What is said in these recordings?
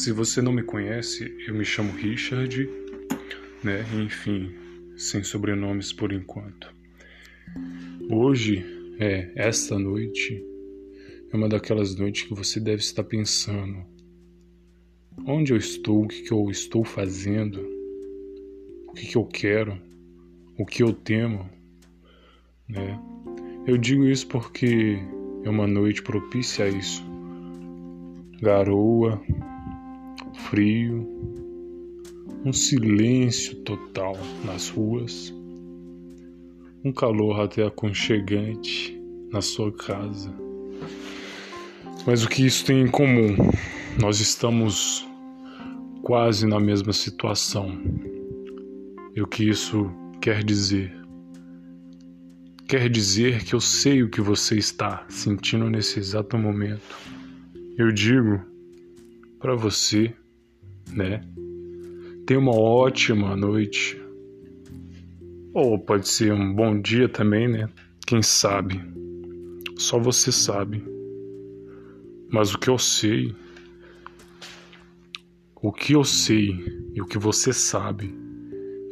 Se você não me conhece, eu me chamo Richard, né? Enfim, sem sobrenomes por enquanto. Hoje, é, esta noite, é uma daquelas noites que você deve estar pensando: onde eu estou, o que, que eu estou fazendo, o que, que eu quero, o que eu temo, né? Eu digo isso porque é uma noite propícia a isso. Garoa, frio, um silêncio total nas ruas, um calor até aconchegante na sua casa. Mas o que isso tem em comum? Nós estamos quase na mesma situação. E o que isso quer dizer? Quer dizer que eu sei o que você está sentindo nesse exato momento. Eu digo para você né? Tenha uma ótima noite. Ou pode ser um bom dia também, né? Quem sabe? Só você sabe. Mas o que eu sei, o que eu sei e o que você sabe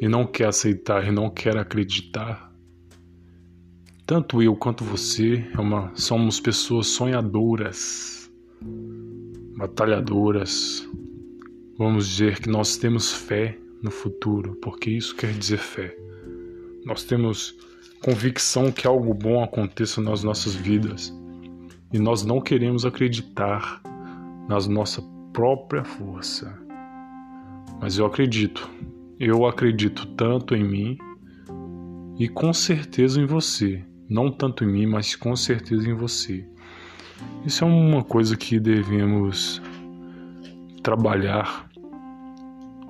e não quer aceitar e não quer acreditar, tanto eu quanto você é uma, somos pessoas sonhadoras, batalhadoras, Vamos dizer que nós temos fé no futuro, porque isso quer dizer fé. Nós temos convicção que algo bom aconteça nas nossas vidas e nós não queremos acreditar nas nossa própria força. Mas eu acredito. Eu acredito tanto em mim e com certeza em você. Não tanto em mim, mas com certeza em você. Isso é uma coisa que devemos trabalhar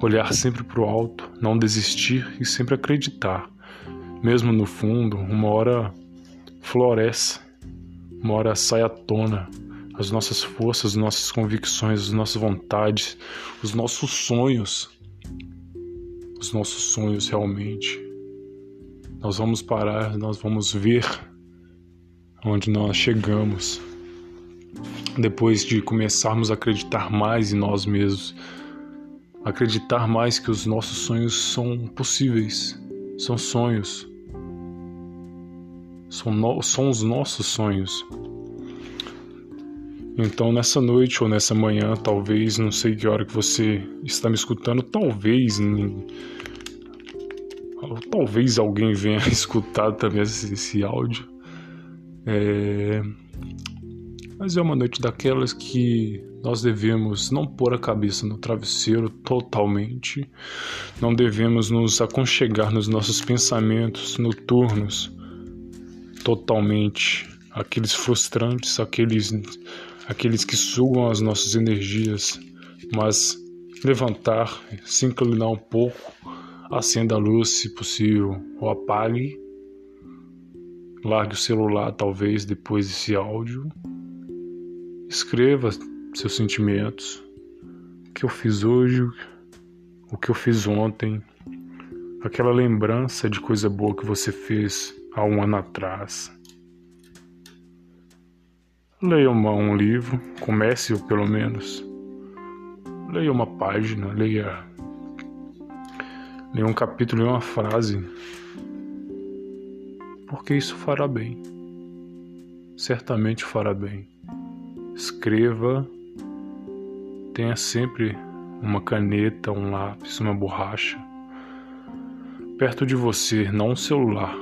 olhar sempre para o alto, não desistir e sempre acreditar. Mesmo no fundo, uma hora floresce, uma hora sai à tona as nossas forças, as nossas convicções, as nossas vontades, os nossos sonhos. Os nossos sonhos realmente. Nós vamos parar, nós vamos ver onde nós chegamos. Depois de começarmos a acreditar mais em nós mesmos, acreditar mais que os nossos sonhos são possíveis, são sonhos, são, no, são os nossos sonhos. Então, nessa noite ou nessa manhã, talvez, não sei que hora que você está me escutando, talvez, talvez alguém venha escutar também esse, esse áudio. É, mas é uma noite daquelas que nós devemos não pôr a cabeça no travesseiro totalmente, não devemos nos aconchegar nos nossos pensamentos noturnos totalmente, aqueles frustrantes, aqueles, aqueles que sugam as nossas energias, mas levantar, se inclinar um pouco, acenda a luz se possível, ou apague, largue o celular talvez depois desse áudio, escreva seus sentimentos, o que eu fiz hoje, o que eu fiz ontem, aquela lembrança de coisa boa que você fez há um ano atrás. Leia uma, um livro, comece-o pelo menos. Leia uma página, leia, leia um capítulo, leia uma frase, porque isso fará bem. Certamente fará bem. Escreva Tenha sempre uma caneta, um lápis, uma borracha perto de você, não um celular.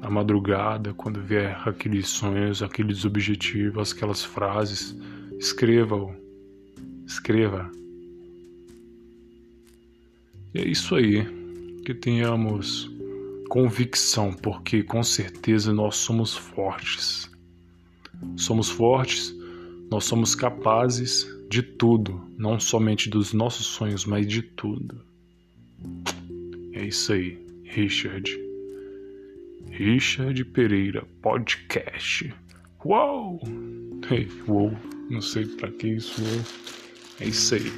Na madrugada, quando vier aqueles sonhos, aqueles objetivos, aquelas frases, escreva-o. Escreva. E é isso aí. Que tenhamos convicção, porque com certeza nós somos fortes. Somos fortes nós somos capazes de tudo, não somente dos nossos sonhos, mas de tudo. É isso aí, Richard. Richard Pereira Podcast. Uou! Hey, uou, não sei para que isso. É isso aí.